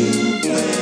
you play.